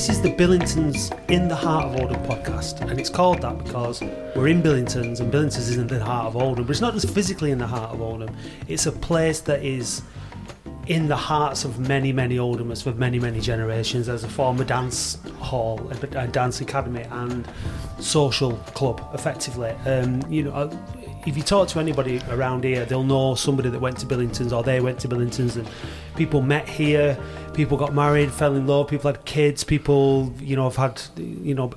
this is the Billingtons in the Heart of Oldham podcast, and it's called that because we're in Billingtons, and Billingtons isn't the heart of Oldham, but it's not just physically in the heart of Oldham. It's a place that is in the hearts of many, many Oldhamers for many, many generations. As a former dance hall, a, a dance academy, and social club, effectively. Um, you know, uh, if you talk to anybody around here, they'll know somebody that went to Billingtons or they went to Billingtons, and people met here. People got married, fell in love. People had kids. People, you know, have had, you know,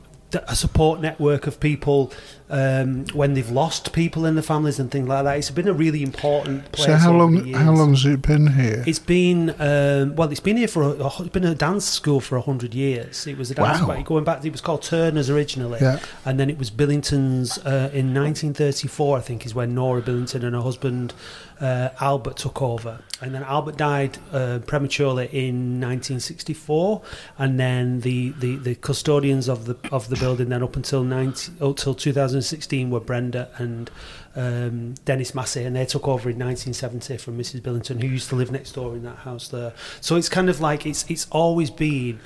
a support network of people um, when they've lost people in the families and things like that. It's been a really important place. So how long? How long has it been here? It's been um, well. It's been here for a, it's been a dance school for hundred years. It was a dance Wow. going back. It was called Turner's originally, Yeah. and then it was Billington's uh, in 1934. I think is when Nora Billington and her husband uh, Albert took over, and then Albert died uh, prematurely in 1964, and then the, the, the custodians of the of the building then up until 90, up till 2016 were Brenda and um, Dennis Massey, and they took over in 1970 from Mrs. Billington, who used to live next door in that house there. So it's kind of like it's it's always been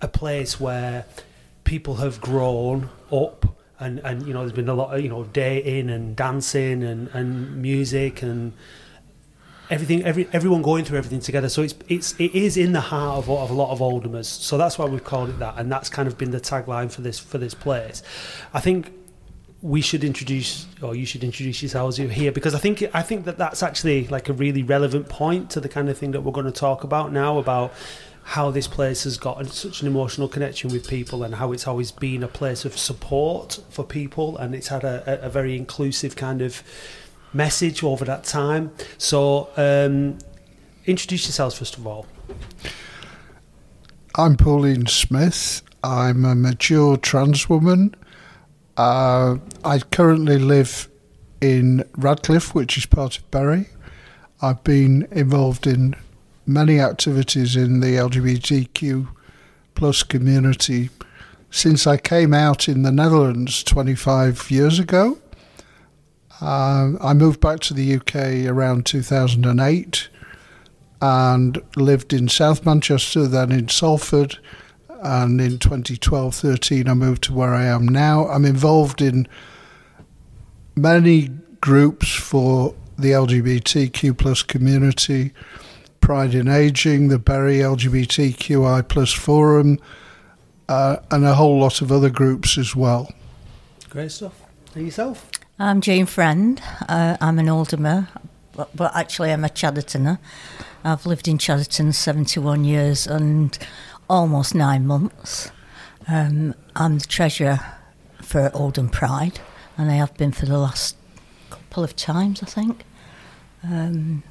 a place where people have grown up. And, and you know there's been a lot of you know dating and dancing and, and music and everything every everyone going through everything together so it's it's it is in the heart of, of a lot of Oldhamers so that's why we've called it that and that's kind of been the tagline for this for this place I think we should introduce or you should introduce yourselves here because I think I think that that's actually like a really relevant point to the kind of thing that we're going to talk about now about how this place has got such an emotional connection with people and how it's always been a place of support for people and it's had a, a, very inclusive kind of message over that time. So, um, introduce yourselves first of all. I'm Pauline Smith. I'm a mature trans woman. Uh, I currently live in Radcliffe, which is part of Bury. I've been involved in many activities in the LGBTQ plus community since I came out in the Netherlands 25 years ago. Uh, I moved back to the UK around 2008 and lived in South Manchester, then in Salford, and in 2012 13 I moved to where I am now. I'm involved in many groups for the LGBTQ plus community, Pride in Aging, the Bury LGBTQI plus forum, uh, and a whole lot of other groups as well. Great stuff. And yourself? I'm Jean Friend. Uh, I'm an Oldhamer, but, but actually I'm a Chaddertoner. I've lived in Chadderton 71 years and almost nine months. Um, I'm the treasurer for Oldham Pride, and I have been for the last couple of times, I think. Um,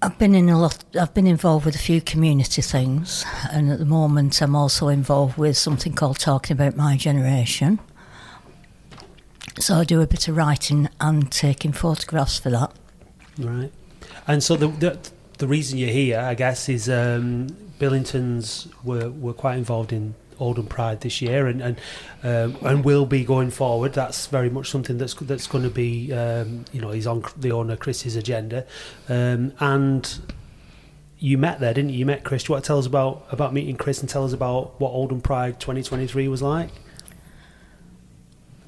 I've been in a lot. I've been involved with a few community things, and at the moment, I'm also involved with something called Talking About My Generation. So I do a bit of writing and taking photographs for that. Right. And so the the, the reason you're here, I guess, is um, Billingtons were, were quite involved in Oldham Pride this year, and and um, and will be going forward. That's very much something that's that's going to be, um, you know, he's on the owner Chris's agenda, um, and. You met there, didn't you? You met Chris. Do you want to tell us about, about meeting Chris and tell us about what Oldham Pride 2023 was like?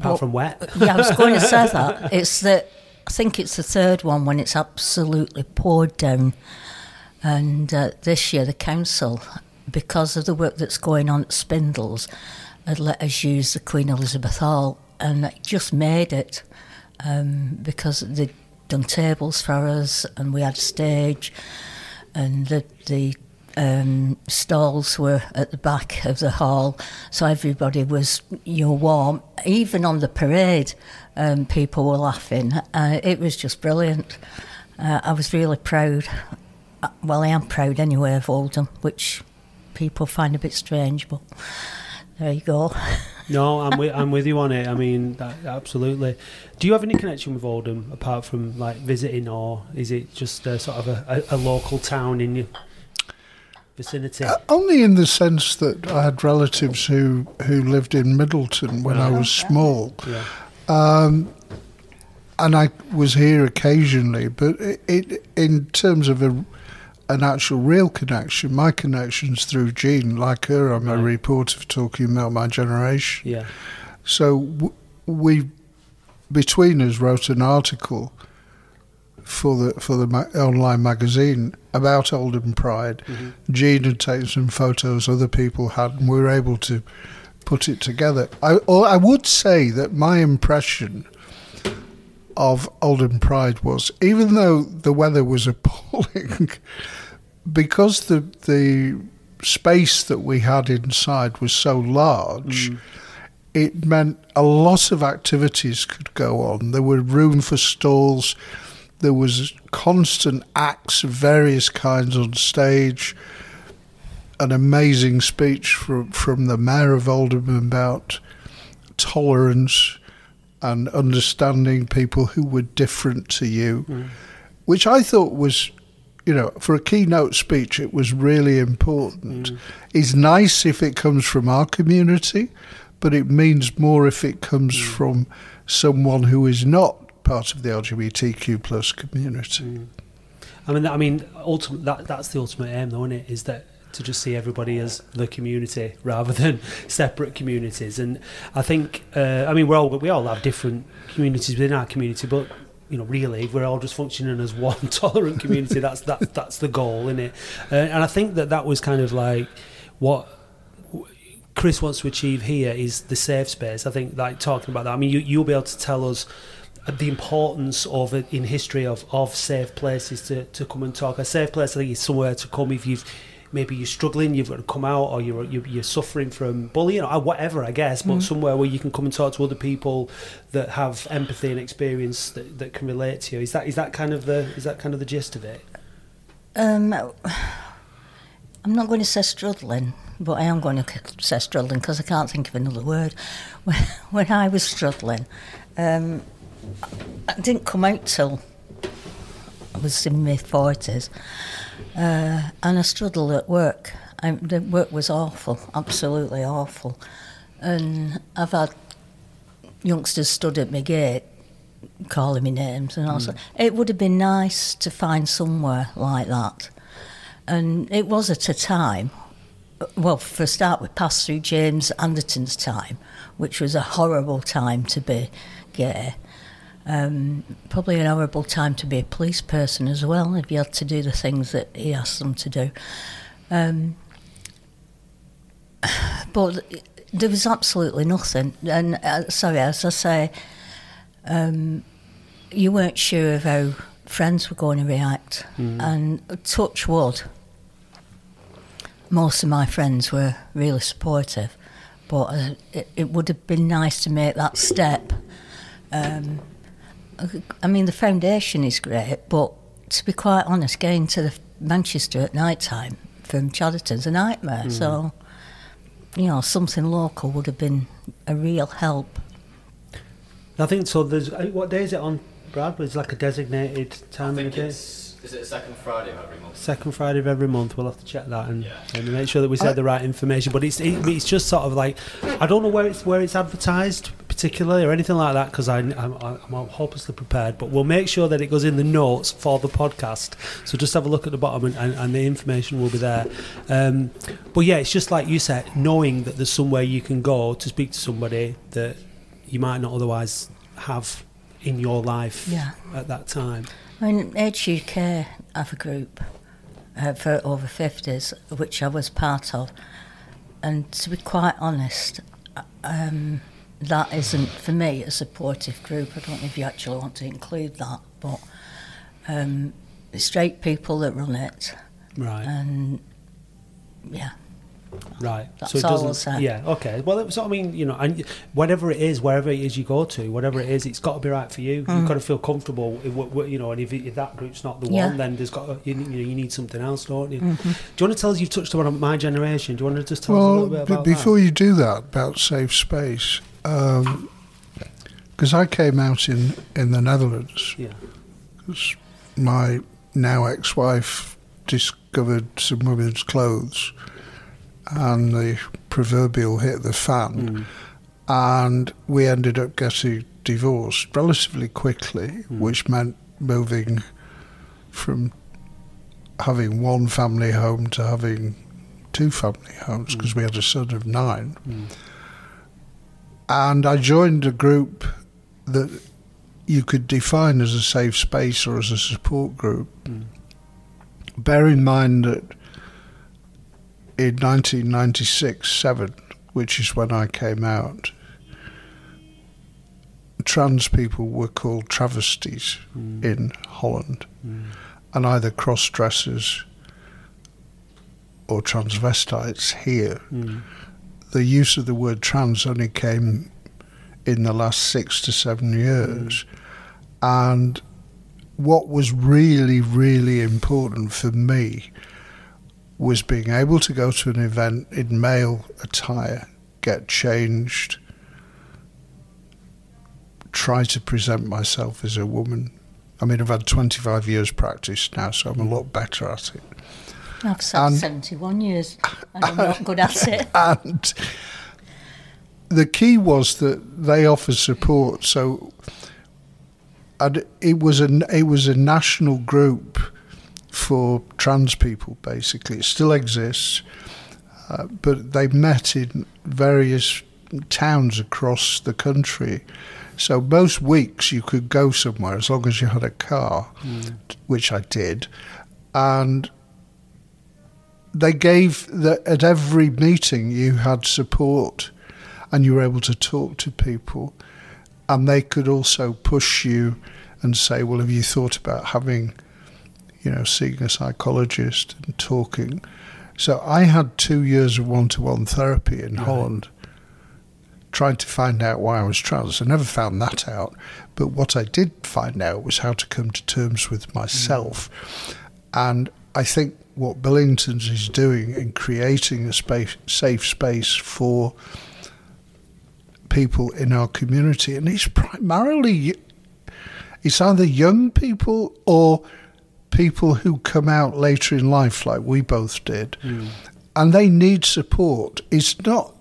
Apart Well, from wet. Yeah, I was going to say that. It's the, I think it's the third one when it's absolutely poured down. And uh, this year, the council, because of the work that's going on at Spindles, had let us use the Queen Elizabeth Hall, and it just made it um, because they'd done tables for us, and we had a stage, and the the um, stalls were at the back of the hall, so everybody was you know warm. Even on the parade, um, people were laughing. Uh, it was just brilliant. Uh, I was really proud. Uh, Well, I am proud anyway of Oldham, which people find a bit strange, but there you go. No, I'm with I'm with you on it. I mean, that, absolutely. Do you have any connection with Oldham apart from like visiting, or is it just a, sort of a, a, a local town in your vicinity? Uh, only in the sense that I had relatives who, who lived in Middleton when I was small. yeah, Um, and I was here occasionally, but it, it in terms of a, an actual real connection. My connection's through Jean. Like her, I'm a reporter for Talking About My Generation. Yeah. So w- we, between us, wrote an article for the for the ma- online magazine about Oldham Pride. Mm-hmm. Jean had taken some photos other people had, and we were able to put it together. I or I would say that my impression of Oldham Pride was, even though the weather was appalling, because the the space that we had inside was so large, mm. it meant a lot of activities could go on. There were room for stalls. There was constant acts of various kinds on stage. An amazing speech from from the mayor of Oldham about tolerance and understanding people who were different to you, mm. which I thought was, you know, for a keynote speech, it was really important. Mm. It's nice if it comes from our community, but it means more if it comes mm. from someone who is not part of the LGBTQ plus community. I mean, I mean, that that's the ultimate aim, though, isn't it? Is that to just see everybody as the community rather than separate communities. And I think, uh, I mean, we're all we all have different communities within our community, but you know, really, we're all just functioning as one tolerant community. that's that that's the goal, isn't it? Uh, and I think that that was kind of like what. Chris wants to achieve here is the safe space. I think, like talking about that. I mean, you, you'll be able to tell us the importance of it in history of, of safe places to, to come and talk. A safe place, I think, is somewhere to come if you've maybe you're struggling, you've got to come out, or you're you're, you're suffering from bullying or whatever, I guess. But somewhere where you can come and talk to other people that have empathy and experience that, that can relate to you. Is that is that kind of the is that kind of the gist of it? Um, I'm not going to say struggling, but I am going to say struggling because I can't think of another word. When, when I was struggling, um, I didn't come out till I was in my 40s, uh, and I struggled at work. I, the work was awful, absolutely awful. And I've had youngsters stood at my gate calling me names and also it would have been nice to find somewhere like that. And it was at a time well for a start we passed through james anderton's time which was a horrible time to be gay um, probably an horrible time to be a police person as well if you had to do the things that he asked them to do um, but there was absolutely nothing and uh, sorry as i say um, you weren't sure of how friends were going to react. And touch wood, most of my friends were really supportive, but uh, it, it would have been nice to make that step. Um, I mean, the foundation is great, but to be quite honest, getting to the Manchester at night time from Chadderton's a nightmare. So, you know, something local would have been a real help. I think so. There's uh, what day is it on, Brad? It's like a designated time of the think day. It's is it the second Friday of every month? Second Friday of every month. We'll have to check that and, Yeah. and make sure that we said the right information. But it's it, it's just sort of like I don't know where it's where it's advertised particularly or anything like that because I'm, I'm I'm hopelessly prepared. But we'll make sure that it goes in the notes for the podcast. So just have a look at the bottom and, and, and the information will be there. Um, but yeah, it's just like you said, knowing that there's somewhere you can go to speak to somebody that you might not otherwise have in your life Yeah. at that time. I mean, Age UK have a group uh, for over 50s, which I was part of. And to be quite honest, uh, um, that isn't, for me, a supportive group. I don't know if you actually want to include that, but um, the straight people that run it, Right. and yeah, Right. That's so it all doesn't. I'll say. Yeah. Okay. Well, so I mean, you know, and whatever it is, wherever it is you go to, whatever it is, it's got to be right for you. You've mm. got to feel comfortable. If, what- what- you know, and if, if that group's not the Yeah. one, then there's got to, you, you know you need something else, don't you? Mm-hmm. Do you want to tell us? You've touched on my generation. Do you want to just tell us a little bit about b- about before you do that about safe space, um, because I came out in, in the Netherlands, that? Yeah. 'cause my now ex-wife discovered some women's clothes, and the proverbial hit the fan, hmm. and we ended up getting divorced relatively quickly, hmm. which meant moving from having one family home to having two family homes hmm. because we had a son of nine. And I joined a group that you could define as a safe space or as a support group. Bear in mind that in 1996 7, which is when I came out, trans people were called travesties mm. in Holland, mm. and either cross dressers or transvestites here. Mm. The use of the word trans only came in the last six to seven years. And what was really, really important for me was being able to go to an event in male attire, get changed, try to present myself as a woman. I mean, I've had 25 years practice now, so I'm a lot better at it. I've sat And- 71 years and I'm not good at it. and the key was that they offer support. So, and it was a it was a national group for trans people. Basically, it still exists, uh, but they met in various towns across the country. So most weeks you could go somewhere as long as you had a car, which I did, and they gave that at every meeting you had support and you were able to talk to people and they could also push you and say well have you thought about having you know seeing a psychologist and talking. So i had two years of one-to-one therapy in holland trying to find out why i was trans. I never found that out but what i did find out was how to come to terms with myself. Mm. And I think what Billington's is doing in creating a space, safe space for people in our community, and it's primarily it's either young people or people who come out later in life, like we both did, mm. and they need support. It's not.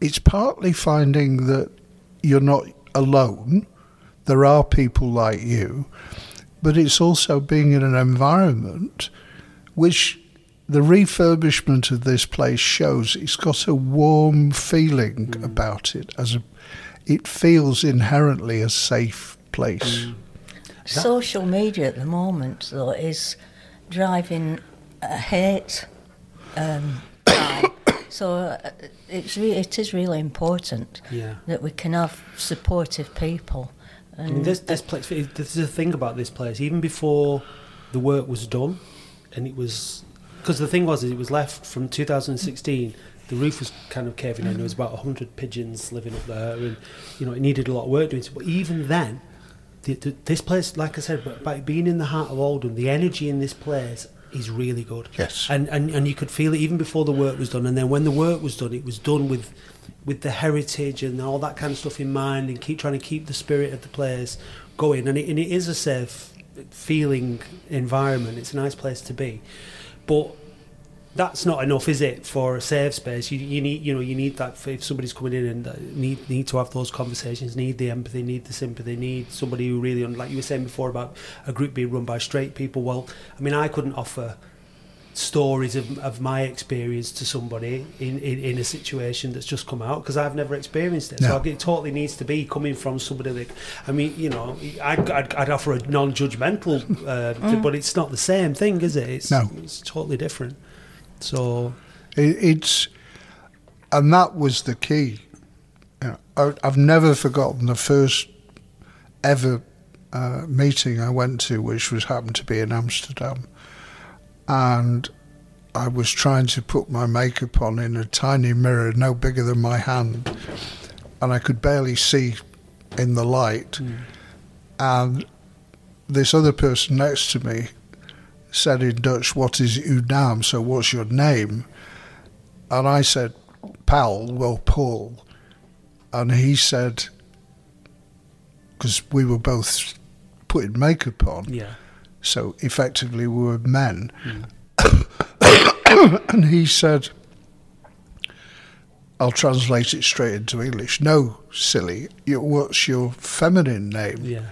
It's partly finding that you're not alone. There are people like you, but it's also being in an environment which the refurbishment of this place shows it's got a warm feeling mm. about it as a it feels inherently a safe place mm. Social media at the moment, though, is driving a hate um, so uh, it's re- it is really important Yeah. that we can have supportive people. I mean, And this this place. There's a thing about this place. Even before the work was done, and it was because the thing was, it was left from 2016. The roof was kind of caving in. There was about 100 pigeons living up there, and you know it needed a lot of work doing. But even then, the, the, this place, like I said, but by being in the heart of Oldham, the energy in this place is really good. Yes. and and and you could feel it even before the work was done. And then when the work was done, it was done with with the heritage and all that kind of stuff in mind, and keep trying to keep the spirit of the place going. And it, and it is a safe feeling environment. It's a nice place to be, but that's not enough, is it, for a safe space? You, you need, you know, you need that for if somebody's coming in and uh, need need to have those conversations, need the empathy, need the sympathy, need somebody who really, like you were saying before about a group being run by straight people. Well, I mean, I couldn't offer stories of, of my experience to somebody in, in, in a situation that's just come out because I've never experienced it. No. So it totally needs to be coming from somebody that, I mean, you know, I'd, I'd, I'd offer a non-judgmental, uh, but it's not the same thing, is it? It's, No. it's totally different. So It, it's and that was the key. You know, I, I've never forgotten the first ever uh, meeting I went to, which was happened to be in Amsterdam, and I was trying to put my makeup on in a tiny mirror, no bigger than my hand, and I could barely see in the light, and this other person next to me said in Dutch, "What is uw naam?" So, what's your name? And I said, "Paul." Well, Paul. And he said, because we were both putting makeup on, yeah, so effectively we were men. Hmm. and he said, "I'll translate it straight into English." No, silly. What's your feminine name? yeah,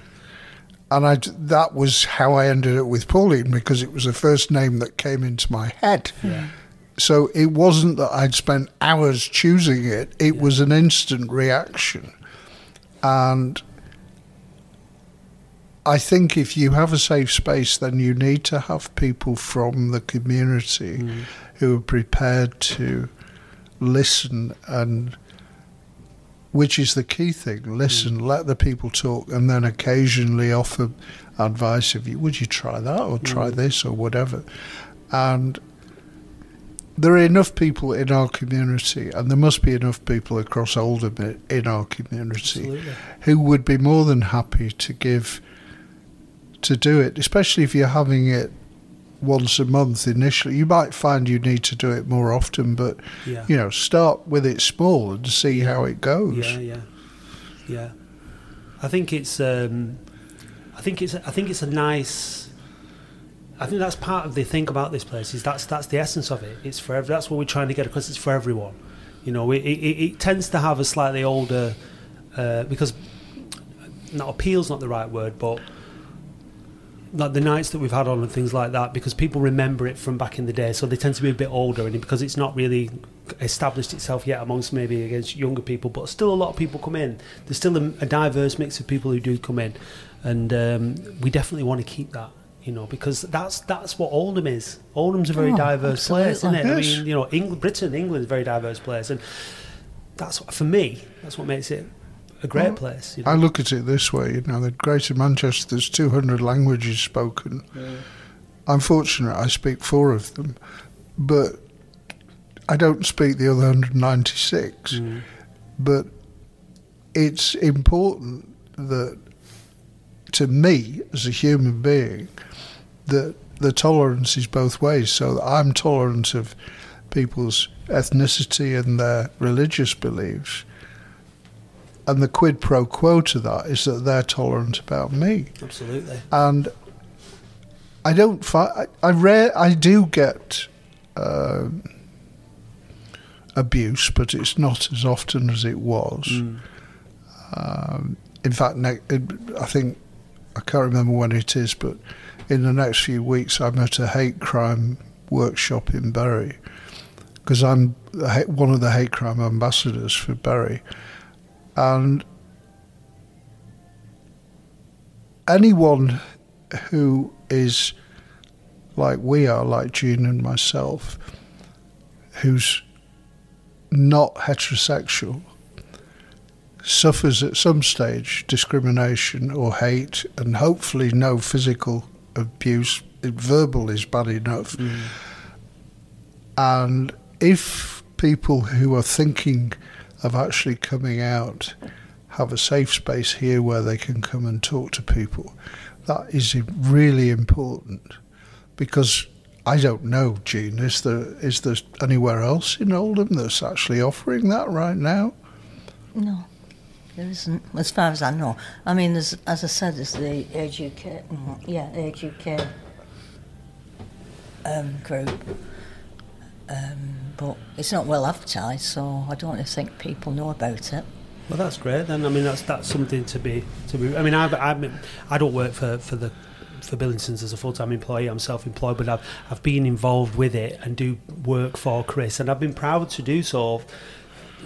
and I that was how I ended up with Pauline because it was the first name that came into my head. Yeah. So it wasn't that I'd spent hours choosing it; it was an instant reaction, and I think if you have a safe space, then you need to have people from the community Mm. who are prepared to listen and which is the key thing listen let the people talk and then occasionally offer advice if you would you try that or try Mm. this or whatever and there are enough people in our community and there must be enough people across Oldham i- in our community Absolutely. who would be more than happy to give to do it, especially if you're having it once a month initially. You might find you need to do it more often, but Yeah. you know, start with it small and see how it goes. Yeah, yeah, yeah. I think it's. Um, I think it's. I think it's a nice. I think that's part of the thing about this place is that's that's the essence of it. It's for ev- that's what we're trying to get across. It's for everyone. You know, it, it, it tends to have a slightly older uh, because not appeal's not the right word, but like the nights that we've had on and things like that because people remember it from back in the day. So they tend to be a bit older and because it's not really established itself yet amongst maybe against younger people but still a lot of people come in. There's still a, a diverse mix of people who do come in. And um, we definitely want to keep that you know because that's that's what Oldham is. Oldham's a very Oh, diverse place isn't it? Absolutely. I mean you know England, Britain England's a very diverse place and that's what, for me that's what makes it a great Well, place you know? I look at it this way, you know, the Greater Manchester, there's 200 languages spoken. I'm fortunate I speak four of them, but I don't speak the other 196. Mm. But it's important that, to me as a human being, that the tolerance is both ways. So that I'm tolerant of people's ethnicity and their religious beliefs. And the quid pro quo to that is that they're tolerant about me absolutely and I don't find I, I rare I do get um abuse, but it's not as often as it was. Mm. Um, in fact, ne- I think I can't remember when it is, but in the next few weeks, I'm at a hate crime workshop in Bury because I'm one of the hate crime ambassadors for Bury, and anyone who is like we are, like Jean and myself, who's not heterosexual, suffers at some stage discrimination or hate, and hopefully no physical abuse. Verbal is bad enough. Mm. And if people who are thinking of actually coming out have a safe space here where they can come and talk to people, that is really important because I don't know, Jean. Is there is there anywhere else in Oldham that's actually offering that right now? No, there isn't, as far as I know. I mean, as I said, there's the Age UK, yeah, Age um, group. Um, but it's not well advertised, so I don't think people know about it. Well, that's great. Then I mean, that's that's something to be to be. I mean, I've, I've I don't work for for the for Billingtons as a full time employee. I'm self employed, but I've I've been involved with it and do work for Chris, and I've been proud to do so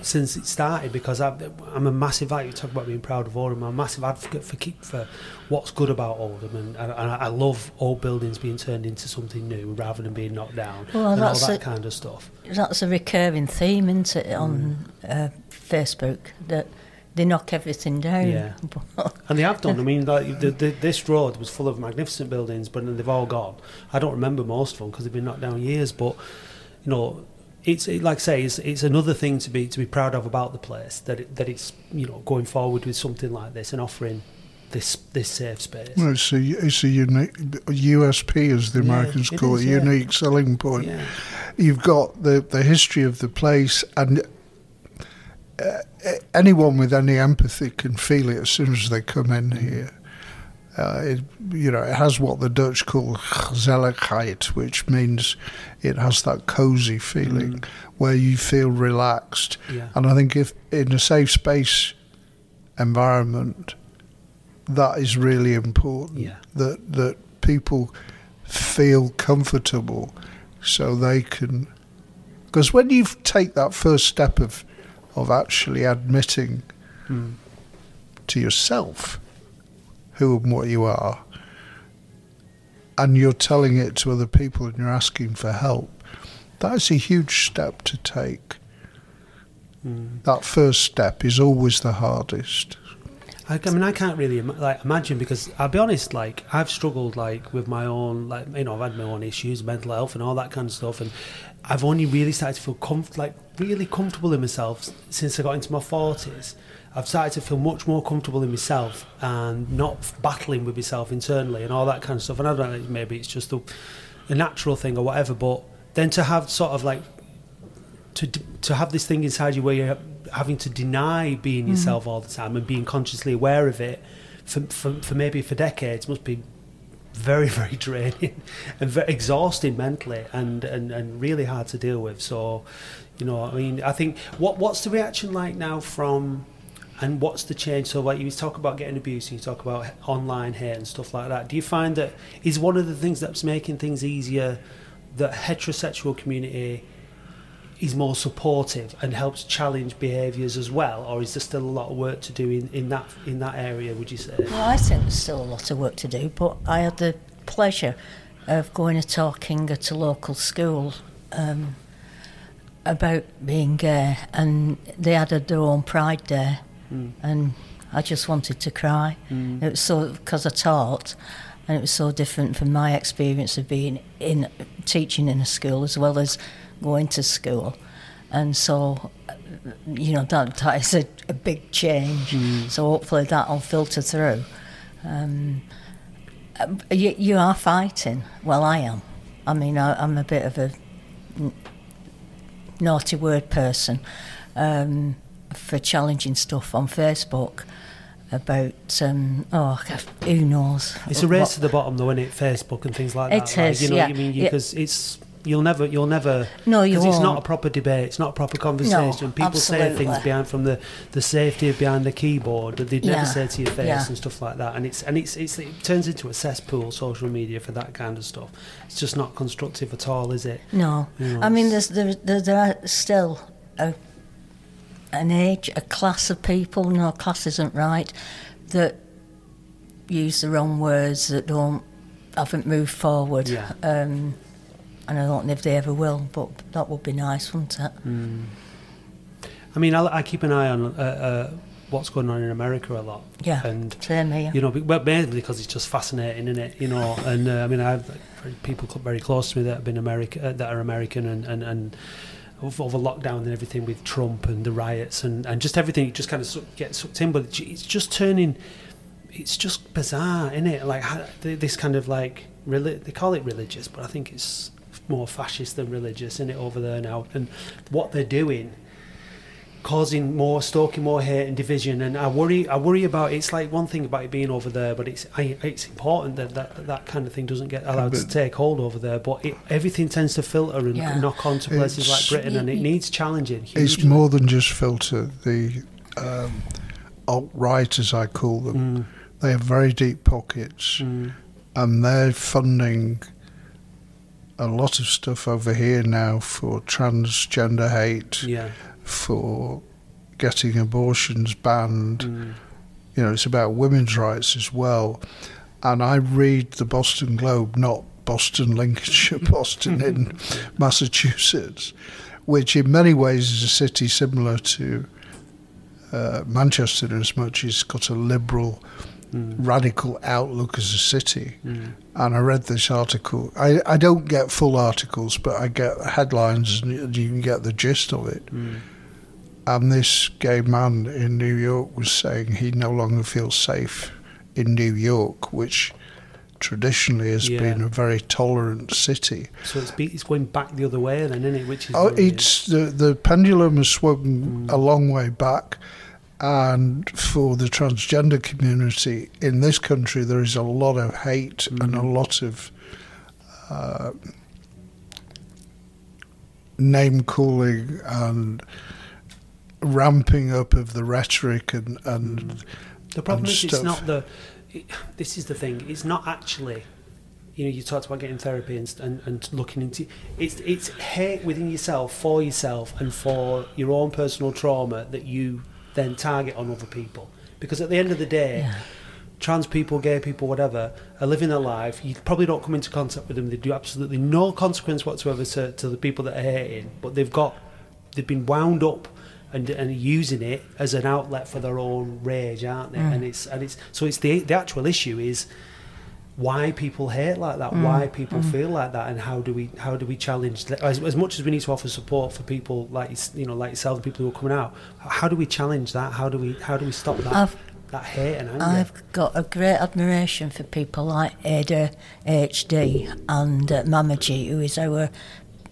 since it started because I've, I'm a massive. Like you talk about being proud of Oldham, I'm a massive advocate for keep for what's good about Oldham, and, and, and I love old buildings being turned into something new rather than being knocked down Well, and all that it. kind of stuff. That's a recurring theme, isn't it, on uh, Facebook, that they knock everything down. Yeah. And they have done. I mean, like, the, the, this road was full of magnificent buildings, but they've all gone. I don't remember most of them because they've been knocked down years. But you know, it's it, like I say, it's, it's another thing to be to be proud of about the place that it, that it's you know going forward with something like this and offering this this safe space. Well, it's a it's a unique USP, as the Americans it call is, it, yeah. unique selling point. Yeah, You've got the the history of the place, and uh, anyone with any empathy can feel it as soon as they come in here. Uh, it, you know, it has what the Dutch call gezelligheid, which means it has that cosy feeling where you feel relaxed. yeah, And I think if in a safe space environment, that is really important. Yeah. That that people feel comfortable, so they can. Because when you take that first step of of actually admitting Mm. to yourself who and what you are, and you're telling it to other people and you're asking for help, that's a huge step to take. Mm. That first step is always the hardest. I, I mean, I can't really Im- like imagine because I'll be honest. Like, I've struggled like with my own, like you know, I've had my own issues, mental health, and all that kind of stuff, and I've only really started to feel comf- like really comfortable in myself since I got into my forties. I've started to feel much more comfortable in myself and not battling with myself internally and all that kind of stuff. And I don't know, maybe it's just a, a natural thing or whatever. But then to have sort of like to to have this thing inside you where you're having to deny being mm-hmm. yourself all the time and being consciously aware of it for, for, for maybe for decades must be very very draining and very exhausting mentally and, and, and really hard to deal with so you know I mean I think what what's the reaction like now from and what's the change so like you talk about getting abused and you talk about online hate and stuff like that do you find that is one of the things that's making things easier that heterosexual community is more supportive and helps challenge behaviours as well, or is there still a lot of work to do in, in that in that area? Would you say? Well, I think there's still a lot of work to do, but I had the pleasure of going and talking at a local school um, about being gay, and they had a, their own Pride Day, Mm. and I just wanted to cry. Mm. It was so because I taught, and it was so different from my experience of being in teaching in a school as well as going to school, and so you know that that is a, a big change. Mm. So hopefully that'll filter through. Um, you, you are fighting. Well, I am. I mean, I, I'm a bit of a n- naughty word person um, for challenging stuff on Facebook about um, oh who knows. It's a race what- to the bottom, though, isn't it? Facebook and things like that. It like, is, You know yeah. what I mean? Yeah. Because it's you'll never, you'll never. No, you Because it's not a proper debate. It's not a proper conversation. People say things behind from the, the safety of behind the keyboard that they'd never Yeah, say to your face yeah. and stuff like that. And it's and it's, it's it turns into a cesspool, social media for that kind of stuff. It's just not constructive at all, is it? No, You know, I mean, there's there, there, there are still a, an age, a class of people. No, class isn't right. That use the wrong words that don't haven't moved forward. Yeah. Um, and I don't know if they ever will, but that would be nice, wouldn't it? Mm. I mean, I, I keep an eye on uh, uh, what's going on in America a lot. Yeah. And Same here. you know, well, mainly because it's just fascinating, isn't it? You know, and uh, I mean, I have people very close to me that have been America, uh, that are American, and and and of- over lockdown and everything with Trump and the riots and and just everything just kind of su- gets sucked in. But it's- just turning. It's just bizarre, isn't it? Like this kind of like reli- they call it religious, but I think it's more fascist than religious, isn't it? Over there now, and what they're doing causing more stoking more hate and division and I worry I worry about it's like one thing about it being over there but it's I, it's important that, that that kind of thing doesn't get allowed to take hold over there but it, everything tends to filter and Yeah. knock on to places like Britain and it needs challenging It's more than just filter. The um, alt right, as I call them, mm, they have very deep pockets, mm, and they're funding a lot of stuff over here now for transgender hate, yeah for getting abortions banned. mm, You know, it's about women's rights as well. And I read the Boston Globe, not Boston, Lincolnshire, Boston in Massachusetts, which in many ways is a city similar to uh, Manchester, in as much as it's got a liberal, mm, radical outlook as a city. mm, And I read this article. I, I don't get full articles, but I get headlines and you can get the gist of it. mm. And this gay man in New York was saying he no longer feels safe in New York, which traditionally has Yeah. been a very tolerant city. so it's, be, it's going back the other way then isn't it which is Oh, it's the the pendulum has swung Mm. a long way back, and for the transgender community in this country, there is a lot of hate and a Mm. lot of uh, name calling and ramping up of the rhetoric and and mm. The problem and is, it's not the it, this is the thing. It's not actually. You know, you talked about getting therapy and, and, and looking into it's it's hate within yourself for yourself and for your own personal trauma that you then target on other people. Because at the end of the day, Yeah. trans people, gay people, whatever, are living their life. You probably don't come into contact with them. They do absolutely no consequence whatsoever to, to the people that are hating, but they've got, they've been wound up and, and using it as an outlet for their own rage, aren't they? And it's and it's so it's the the actual issue is why people hate like that, why people feel like that, and how do we how do we challenge that? As, as much as we need to offer support for people like you know like yourself and people who are coming out, how do we challenge that? How do we how do we stop that I've- that hate and anger? I've got a great admiration for people like Ada HD and uh, Mama G, who is our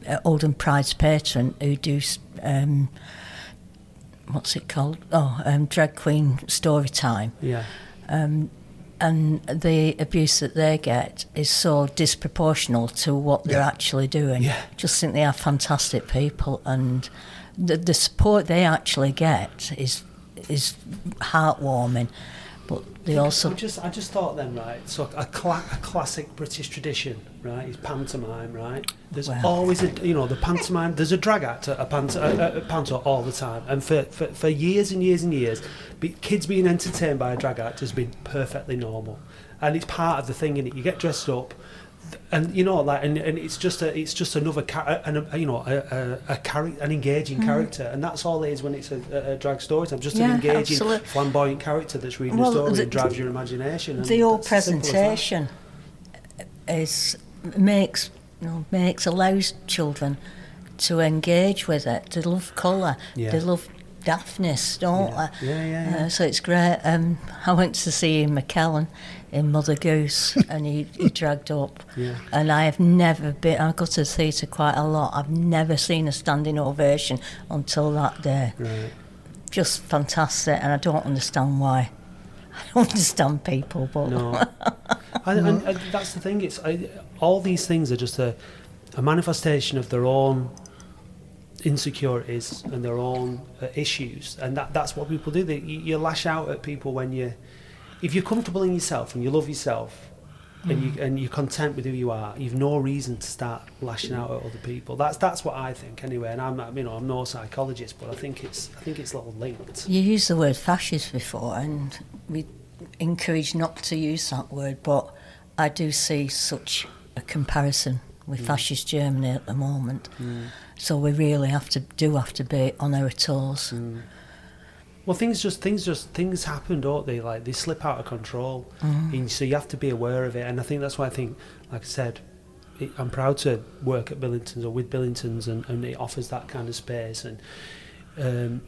uh, Oldham Pride's patron, who do um, what's it called? Oh, um, drag queen story time. yeah. and the abuse that they get is so disproportional to what they're Yeah. actually doing. Yeah. Just think they are fantastic people, and the, the support they actually get is is heartwarming. But they also I just, I just thought then, right? So a, cla- a classic British tradition, right, is pantomime, right? There's Wow. always a, you know, the pantomime. There's a drag act at a, pant- a, a, a panto all the time, and for, for, for years and years and years, be, kids being entertained by a drag act has been perfectly normal, and it's part of the thing. In it, you get dressed up. And you know, like, and, and it's just a, it's just another, char- an, a, you know, a, a, a char- an engaging character, and that's all it is when it's a, a, drag story time. Just Mm. Yeah, an engaging, absolute- flamboyant character that's reading Well, a story the- and drives your imagination. the whole that's as simple as that. presentation is makes you know, makes allows children to engage with it. They love colour. Yeah. They love daftness, don't Yeah. they? Yeah, yeah, yeah. Uh, so it's great. Um, I went to see McKellen in Mother Goose, and he, he dragged up. Yeah. And I have never been. I go to the theatre quite a lot. I've never seen a standing ovation until that day. Right. Just fantastic, and I don't understand why. I don't understand people, but No. and, and, and that's the thing. It's I, all these things are just a, a manifestation of their own insecurities and their own uh, issues, and that, that's what people do. They, you, you lash out at people when you, if you're comfortable in yourself and you love yourself. And you and you're content with who you are. You've no reason to start lashing out at other people. That's that's what I think anyway. And I'm you know I'm no psychologist, but I think it's I think it's a little linked. You used the word fascist before, and we encourage not to use that word, but I do see such a comparison with mm. fascist Germany at the moment. Mm. So we really have to do have to be on our toes. Mm. Well, things just things just things happen, don't they? Like they slip out of control, and so you have to be aware of it. And I think that's why I think, like I said, it, I'm proud to work at Billingtons or with Billingtons, and, and it offers that kind of space. And um,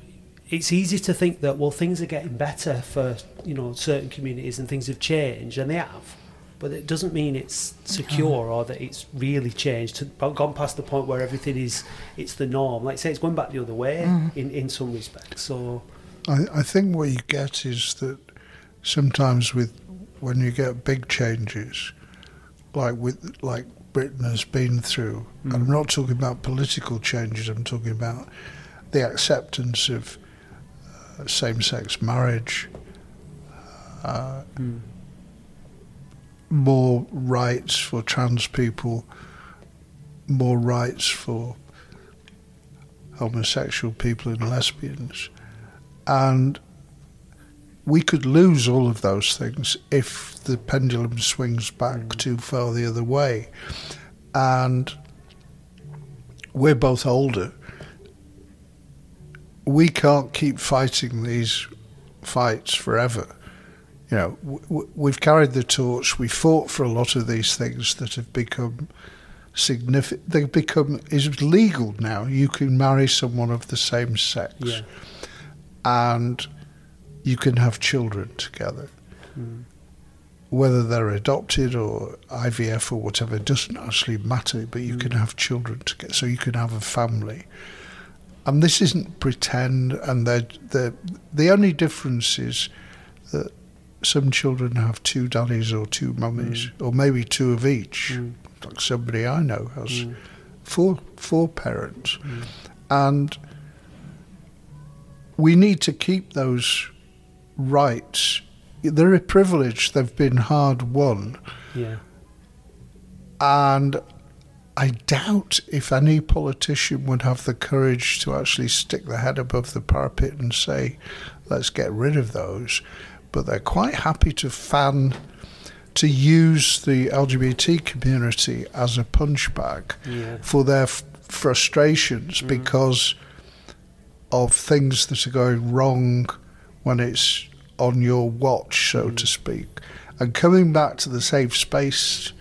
it's easy to think that well, things are getting better for you know certain communities, and things have changed, and they have. But it doesn't mean it's secure or that it's really changed, to, gone past the point where everything is it's the norm. Like I say, it's going back the other way in, in some respects. So. I, I think what you get is that sometimes with when you get big changes, like with like Britain has been through, and I'm not talking about political changes. I'm talking about the acceptance of uh, same-sex marriage, uh, more rights for trans people, more rights for homosexual people and lesbians. And we could lose all of those things if the pendulum swings back mm. too far the other way. And we're both older. We can't keep fighting these fights forever. You know, w- we've carried the torch. We fought for a lot of these things that have become significant. They've become is legal now. You can marry someone of the same sex Yeah. And you can have children together. Hmm. Whether they're adopted or IVF or whatever, it doesn't actually matter, but you can hmm. have children together, so you can have a family. And this isn't pretend, and they're, they're, the only difference is that some children have two daddies or two mummies, hmm. or maybe two of each. Like somebody I know has four, four parents. And we need to keep those rights. they're a privilege. They've been hard won, Yeah. and I doubt if any politician would have the courage to actually stick their head above the parapet and say, "Let's get rid of those." But they're quite happy to fan, to use the LGBT community as a punchbag. Yeah. for their f- frustrations mm-hmm. because of things that are going wrong when it's on your watch, so to mm. speak. And coming back to the safe space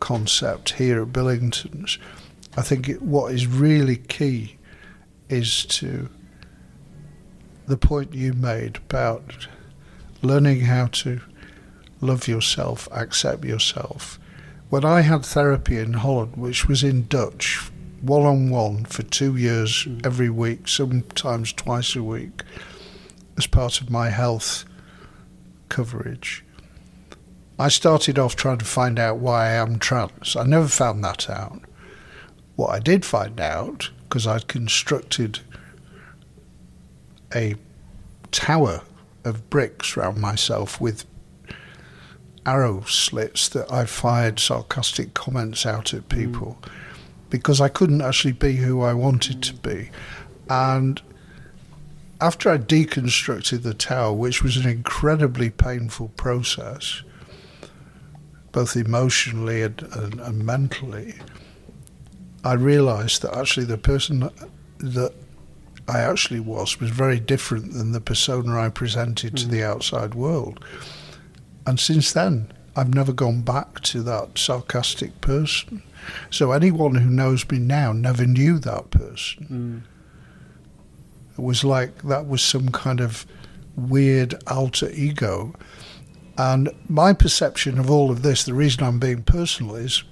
concept here at Billington's, I think it, what is really key is to the point you made about learning how to love yourself, accept yourself. When I had therapy in Holland, which was in Dutch, one on one for two years hmm. every week, sometimes twice a week, as part of my health coverage, I started off trying to find out why I am trans. I never found that out. What I did find out, because I'd constructed a tower of bricks around myself with arrow slits that I fired sarcastic comments out at hmm. people because I couldn't actually be who I wanted to be. And after I deconstructed the tower, which was an incredibly painful process, both emotionally and, and, and mentally, I realized that actually the person that I actually was was very different than the persona I presented to hmm. the outside world. And since then, I've never gone back to that sarcastic person. So anyone who knows me now never knew that person. Mm. It was like that was some kind of weird alter ego. And my perception of all of this, the reason I'm being personal is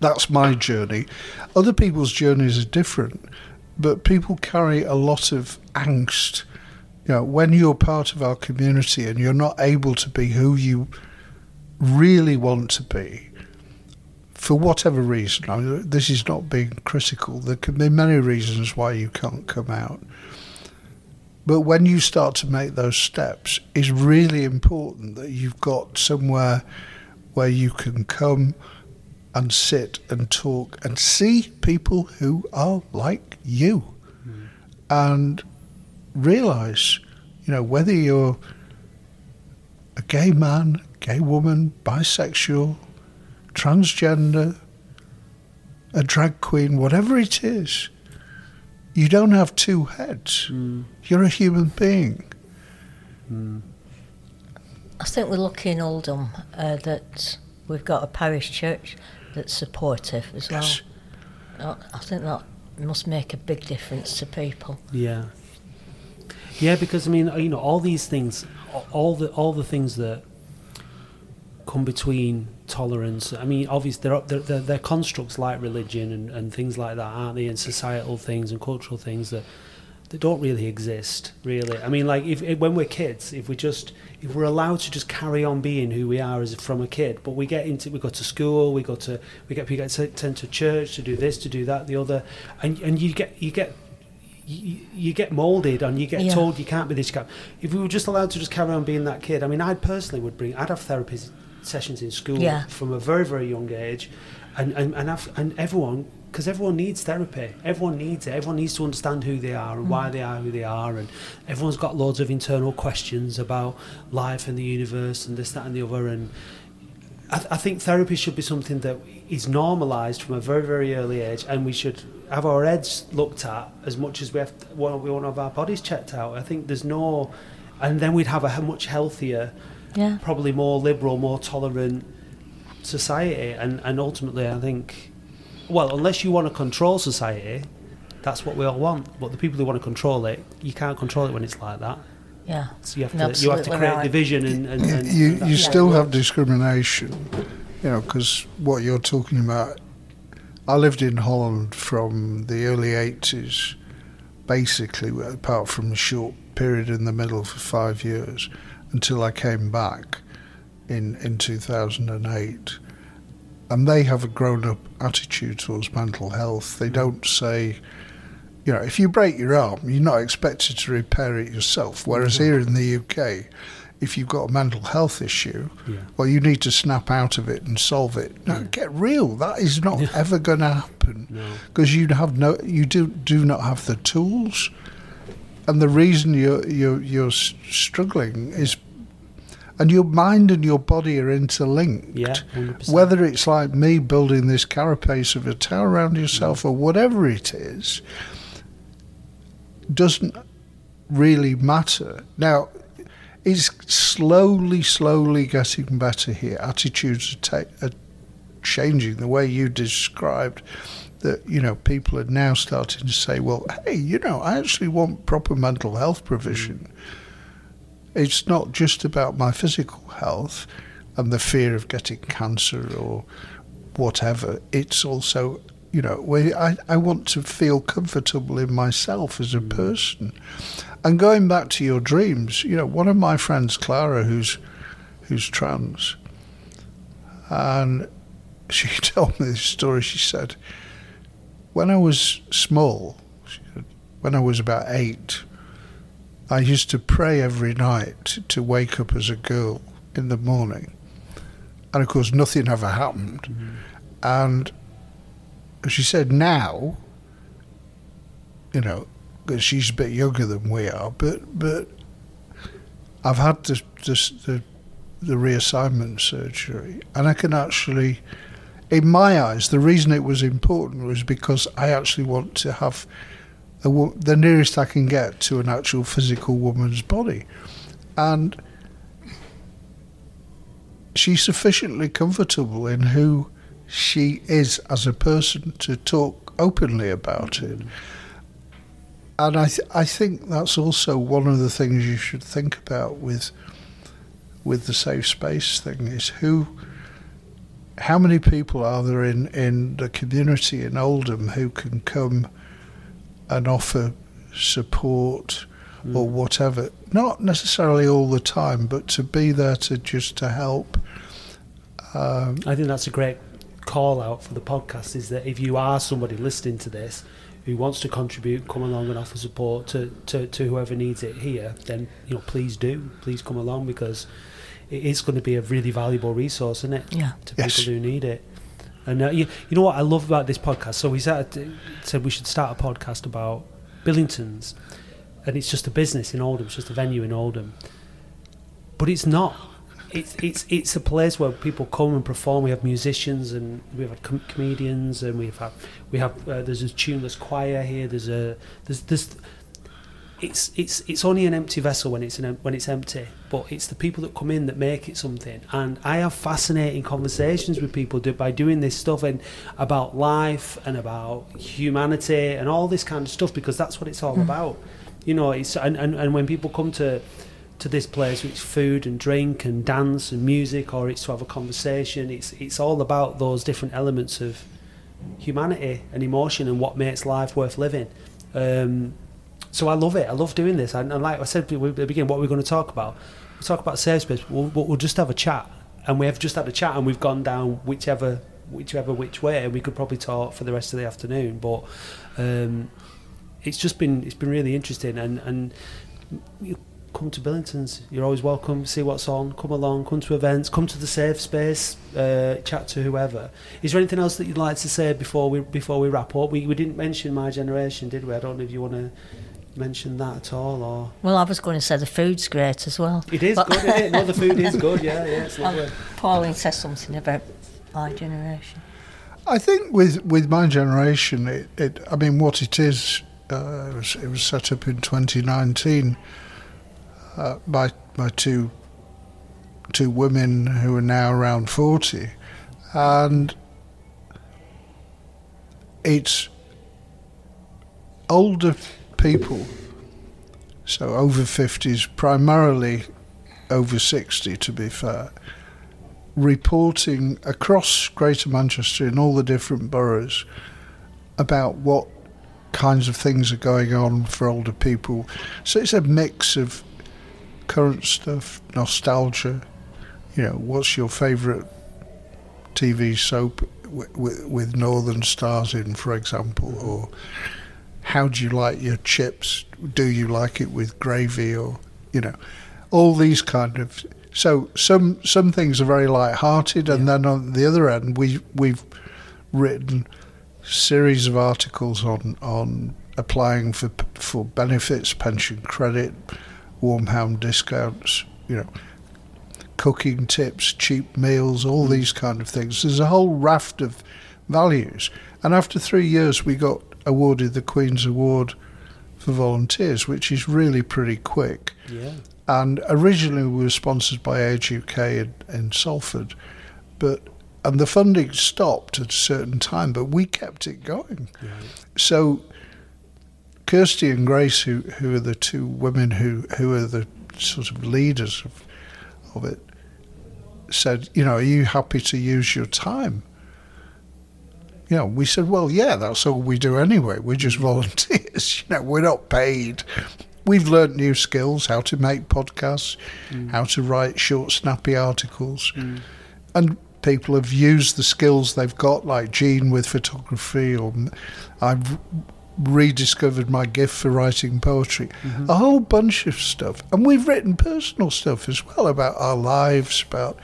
that's my journey. Other people's journeys are different, but people carry a lot of angst. You know, when you're part of our community and you're not able to be who you really want to be, for whatever reason, I mean, this is not being critical. There can be many reasons why you can't come out. But when you start to make those steps, it's really important that you've got somewhere where you can come and sit and talk and see people who are like you hmm. and realize, you know, whether you're a gay man, gay woman, bisexual, transgender, a drag queen, whatever it is, you don't have two heads. You're a human being. I think we're lucky in Oldham uh, that we've got a parish church that's supportive as well. Yes. Uh, I think that must make a big difference to people. Yeah. Yeah, because I mean, you know, all these things, all the all the things that come between tolerance. I mean, obviously, they're, they're, they're, constructs like religion and, and things like that, aren't they? And societal things and cultural things that that don't really exist, really. I mean, like if, if when we're kids, if we just if we're allowed to just carry on being who we are as from a kid, but we get into we go to school, we go to we get people get sent to church to do this, to do that, the other, and and you get you get you, you get molded and you get Yeah. told you can't be this guy. If we were just allowed to just carry on being that kid, I mean, I personally would bring. I'd have therapy s- sessions in school Yeah. from a very very young age, and and and, have, and everyone because everyone needs therapy. Everyone needs it. Everyone needs to understand who they are and why mm. they are who they are, and everyone's got loads of internal questions about life and the universe and this that and the other and. I, th- I think therapy should be something that is normalised from a very, very early age, and we should have our heads looked at as much as we have. To, well, we want to have our bodies checked out. I think there's no, and then we'd have a much healthier, Yeah. probably more liberal, more tolerant society, and and ultimately, I think, well, unless you want to control society, that's what we all want. But the people who want to control it, you can't control it when it's like that. Yeah. So you have to You're have to create right. division and, and, and you that- you Yeah. still have discrimination, you know, because what you're talking about. I lived in Holland from the early 80s, basically, apart from a short period in the middle for five years, until I came back in, in 2008. And they have a grown up attitude towards mental health. They don't say, you know, if you break your arm, you're not expected to repair it yourself. Whereas mm-hmm. here in the UK, if you've got a mental health issue, Yeah. well, you need to snap out of it and solve it. No, get real. That is not ever going to happen No. because you have no, you do do not have the tools, and the reason you're you're you're struggling is, and your mind and your body are interlinked. Yeah, 100%. Whether it's like me building this carapace of a tower around yourself or whatever it is, doesn't really matter. Now, it's slowly, slowly getting better here. Attitudes are, ta- are changing. The way you described that, you know, people are now starting to say, well, hey, you know, I actually want proper mental health provision. Mm. It's not just about my physical health and the fear of getting cancer or whatever. It's also, you know, where I, I want to feel comfortable in myself as a mm. person. And going back to your dreams, you know, one of my friends, Clara, who's who's trans, and she told me this story. She said, when I was small, when I was about eight, I used to pray every night to wake up as a girl in the morning. And of course, nothing ever happened. Mm-hmm. And she said, now, you know, she's a bit younger than we are, but but I've had this, this, the the reassignment surgery, and I can actually, in my eyes, the reason it was important was because I actually want to have a, the nearest I can get to an actual physical woman's body, and she's sufficiently comfortable in who she is as a person to talk openly about it. Mm-hmm. And I, th- I think that's also one of the things you should think about with with the safe space thing is who how many people are there in, in the community in Oldham who can come and offer support or whatever not necessarily all the time but to be there to just to help um, I think that's a great call out for the podcast is that if you are somebody listening to this who wants to contribute, come along and offer support to, to, to whoever needs it here, then you know please do. Please come along because it is going to be a really valuable resource, isn't it? Yeah. To Yes. people who need it. And uh, you, you know what I love about this podcast? So we said, said we should start a podcast about Billingtons, and it's just a business in Oldham, it's just a venue in Oldham. But it's not. It's it's it's a place where people come and perform. We have musicians and we have com- comedians and we've had we have uh, there's a tuneless choir here. There's a there's there's it's it's it's only an empty vessel when it's an, when it's empty, but it's the people that come in that make it something. And I have fascinating conversations with people do, by doing this stuff and about life and about humanity and all this kind of stuff because that's what it's all about. You know, it's and, and, and when people come to to this place, it's food and drink and dance and music, or it's to have a conversation. It's it's all about those different elements of humanity and emotion and what makes life worth living. Um, so I love it. I love doing this. And, and like I said at the beginning, what we're going to talk about, we'll talk about safe space. We'll, we'll just have a chat, and we have just had a chat, and we've gone down whichever whichever which way, and we could probably talk for the rest of the afternoon. But um, it's just been it's been really interesting, and and you come to Billingtons. You're always welcome. See what's on. Come along. Come to events. Come to the safe space. Uh, chat to whoever. Is there anything else that you'd like to say before we before we wrap up? We we didn't mention my generation, did we? I don't know if you want to mention that at all, or Well, I was going to say the food's great as well. it is But- good. Isn't it? No, the food is good. Yeah, yeah, it's lovely. Pauline says something about my generation. I think with with my generation, it, it I mean, what it is, uh, it, was, it was set up in 2019 uh, by by two two women who are now around 40, and it's older people, so over 50s, primarily over 60 to be fair, reporting across Greater Manchester in all the different boroughs about what kinds of things are going on for older people. So it's a mix of current stuff, nostalgia. You know, what's your favourite TV soap with, with, with Northern Stars in, for example, or how do you like your chips? Do you like it with gravy or you know, all these kind of. So some some things are very light-hearted, and Yeah. then on the other end, we we've written series of articles on on applying for for benefits, pension credit, warm home discounts, you know, cooking tips, cheap meals, all mm. these kind of things. There's a whole raft of values. And after three years, we got awarded the Queen's Award for volunteers, which is really pretty quick. Yeah. And originally, we were sponsored by Age UK in, in Salford, but and the funding stopped at a certain time, but we kept it going. So, Kirsty and Grace, who who are the two women who who are the sort of leaders of of it, said, you know, are you happy to use your time? You know, we said, well, yeah, that's all we do anyway. We're just mm. volunteers. You know, we're not paid. We've learnt new skills, how to make podcasts, mm. how to write short, snappy articles, mm. and people have used the skills they've got, like Jean with photography, or I've rediscovered my gift for writing poetry. Mm-hmm. A whole bunch of stuff, and we've written personal stuff as well about our lives, about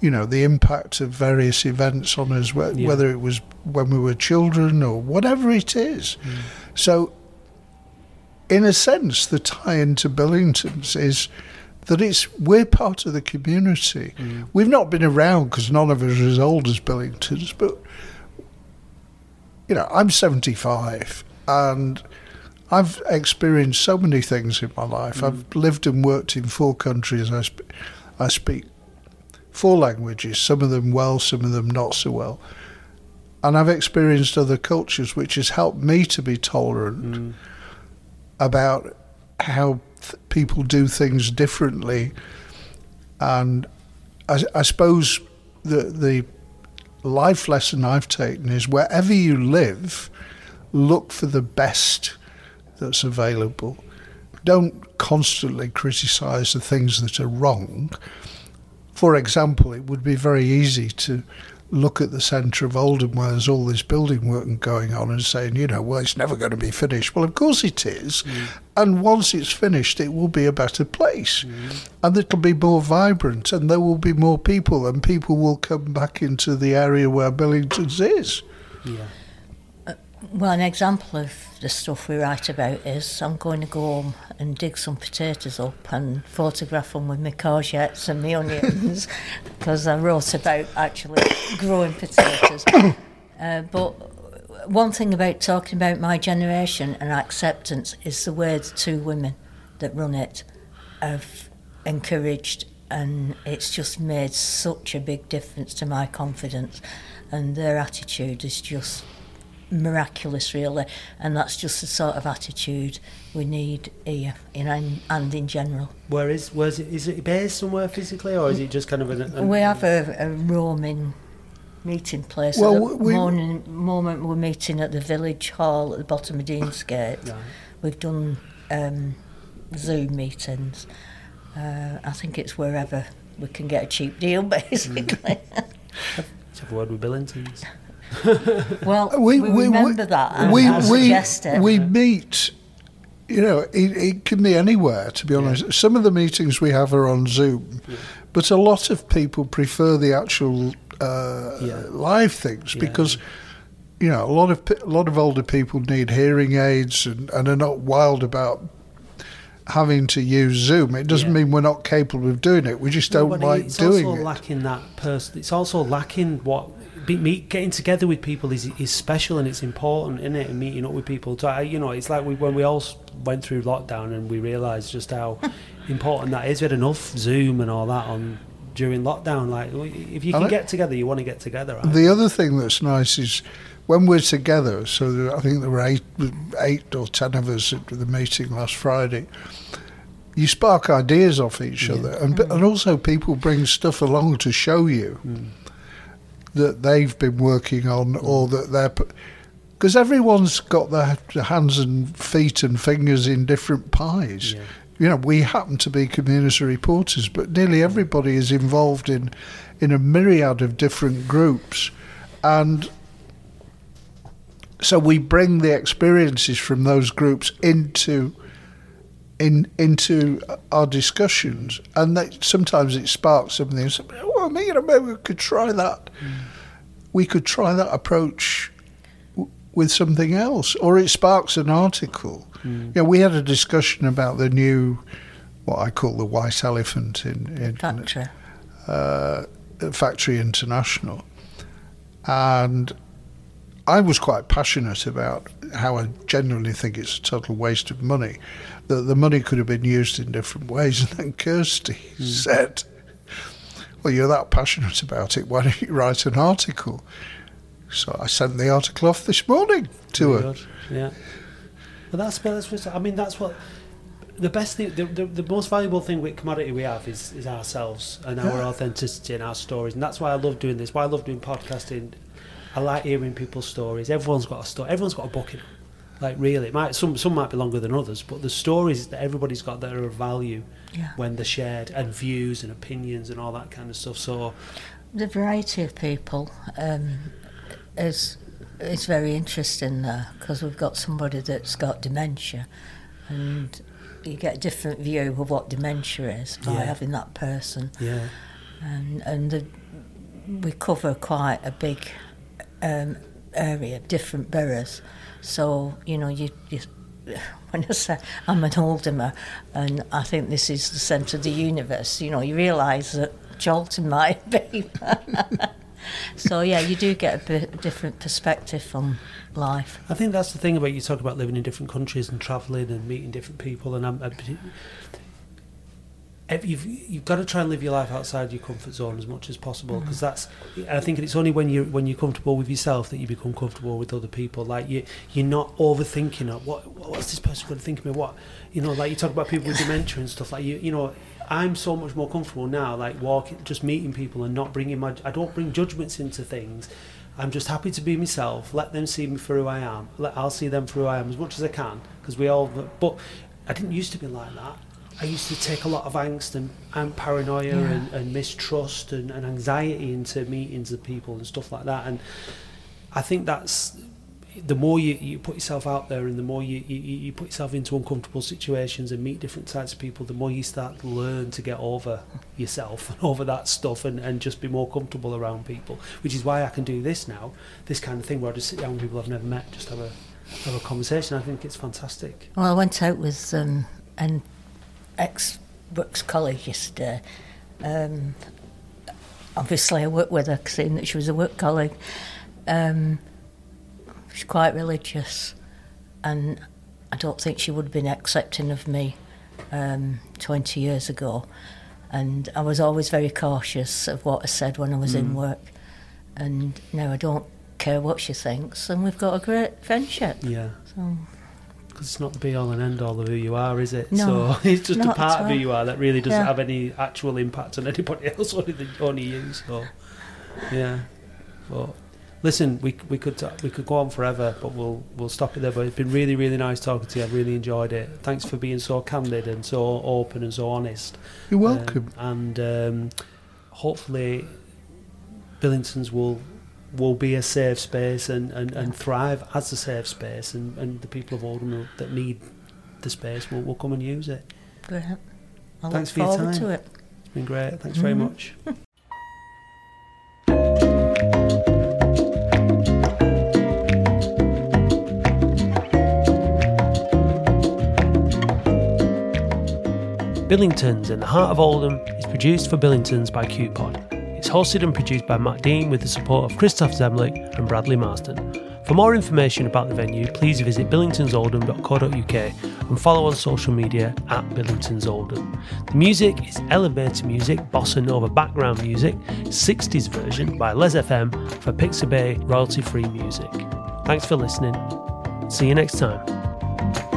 you know the impact of various events on us, whe- Yeah. whether it was when we were children or whatever it is. Mm. So, in a sense, the tie into Billingtons is that it's we're part of the community. Mm. We've not been around because none of us are as old as Billingtons, but you know, I'm 75 and I've experienced so many things in my life. Mm. I've lived and worked in four countries. I, sp- I speak four languages, some of them well, some of them not so well. And I've experienced other cultures, which has helped me to be tolerant mm. about how th- people do things differently. And I, I suppose the the life lesson I've taken is wherever you live, look for the best that's available. Don't constantly criticise the things that are wrong. For example, it would be very easy to look at the centre of Oldham where there's all this building work going on and saying, you know, well, it's never going to be finished. Well, of course it is. Mm. And once it's finished, it will be a better place. Mm. And it'll be more vibrant and there will be more people and people will come back into the area where Billington's is. Yeah. Well, an example of the stuff we write about is I'm going to go home and dig some potatoes up and photograph them with my courgettes and my onions because I wrote about actually growing potatoes. uh, but one thing about talking about my generation and acceptance is the way the two women that run it have encouraged and it's just made such a big difference to my confidence and their attitude is just miraculous really and that's just the sort of attitude we need here in and, and in general Where is where's it? Is it based somewhere physically, or is it just kind of an? an we have a, a roaming meeting place Well, at the we- morning, moment we're meeting at the village hall at the bottom of Deansgate Right. we've done um, zoom meetings uh, I think it's wherever we can get a cheap deal basically Let's have a word with Billingtons. well we, remember that and we, we, it we meet, you know, it, it can be anywhere, to be honest. Some of the meetings we have are on Zoom, but a lot of people prefer the actual uh, Yeah. live things Yeah. because. You know, a lot of a lot of older people need hearing aids and, and are not wild about having to use Zoom. It doesn't Yeah. mean we're not capable of doing it. We just don't but like doing it. it's also lacking that person. It's also lacking what be, meet, getting together with people is is special and it's important, isn't it? And meeting up with people. So you know, it's like we, when we all went through lockdown and we realised just how important that is. We had enough Zoom and all that on during lockdown. Like if you And can it- get together, you want to get together. Right? The other thing that's nice is when we're together. So there, I think there were eight, eight or ten of us at the meeting last Friday. You spark ideas off each other, and mm. and also people bring stuff along to show you mm. That they've been working on, mm. or that they're. Because everyone's got their hands and feet and fingers in different pies. Yeah. You know, we happen to be community reporters, but nearly mm. everybody is involved in in a myriad of different groups, and so we bring the experiences from those groups into in into our discussions, and that sometimes it sparks something. And say, well, know, maybe we could try that. We could try that approach w- with something else, or it sparks an article. You know, we had a discussion about the new, what I call the white elephant in, in Factory. uh, Factory International, and I was quite passionate about how I genuinely think it's a total waste of money. That the money could have been used in different ways. And then Kirsty hmm. said, "Well, you're that passionate about it. Why don't you write an article?" So I sent the article off this morning to Very her. good, Yeah. But that's, but that's what, I mean, that's what the best thing, the, the, the most valuable thing with commodity we have is, is ourselves and our Yeah. authenticity and our stories. And that's why I love doing this, why I love doing podcasting. I like hearing people's stories. Everyone's got a story, everyone's got a book in them. Like, really, it might, some, some might be longer than others, but the stories that everybody's got that are of value Yeah. when they're shared, and views and opinions and all that kind of stuff. So, The variety of people um, is is very interesting there because we've got somebody that's got dementia, and you get a different view of what dementia is by Yeah. having that person, yeah. and and the, we cover quite a big um, area, different boroughs. So you know you. you when I say I'm an Oldhamer and I think this is the centre of the universe, you know, you realise that Chorlton might be. so yeah, you do get a bit different perspective from life. I think that's the thing about you talk about living in different countries and travelling and meeting different people, and I'm, ev- you've you've got to try and live your life outside your comfort zone as much as possible mm-hmm. because that's. I think it's only when you when you're comfortable with yourself that you become comfortable with other people. Like you you're not overthinking it. What what's this person going to think of me? What you know, like you talk about people with dementia and stuff. Like you you know. I'm so much more comfortable now, like walking, just meeting people and not bringing my. I don't bring judgments into things. I'm just happy to be myself. Let them see me for who I am. Let, I'll see them for who I am as much as I can because we all. But I didn't used to be like that. I used to take a lot of angst and, and paranoia Yeah. and, and mistrust and, and anxiety into meetings of people and stuff like that. And I think that's the more you, you put yourself out there and the more you, you, you put yourself into uncomfortable situations and meet different types of people, the more you start to learn to get over yourself and over that stuff and, and just be more comfortable around people. Which is why I can do this now, this kind of thing where I just sit down with people I've never met, just have a have a conversation. I think it's fantastic. Well, I went out with um, an ex works colleague yesterday. Um, obviously, I worked with her, seeing that she was a work colleague. Um, she's quite religious, and I don't think she would have been accepting of me um, 20 years ago. And I was always very cautious of what I said when I was in work. And now I don't care what she thinks, and we've got a great friendship. Yeah. So. Because it's not the be all and end all of who you are, is it? No, so it's just a part of who you are that really doesn't Yeah. have any actual impact on anybody else, only, the, only you. So, yeah. But listen, we we could ta- we could go on forever, but we'll we'll stop it there. But it's been really really nice talking to you. I've really enjoyed it. Thanks for being so candid and so open and so honest. You're welcome. Um, and um, hopefully, Billingtons will will be a safe space and, and, and thrive as a safe space, and, and the people of Oldham will- that need the space will, will come and use it. Great. I Thanks for look your forward time. to it. It's been great. Thanks very Mhm. much. Billingtons in the heart of Oldham is produced for Billingtons by KUPOD. It's hosted and produced by Matt Dean with the support of Christoph Zemlich and Bradley Marsden. For more information about the venue, please visit billingtonsoldham.co.uk and follow on social media at billingtonsoldham. The music is elevator music, bossa nova background music, 60s version by Les FM for Pixabay royalty-free music. Thanks for listening. See you next time.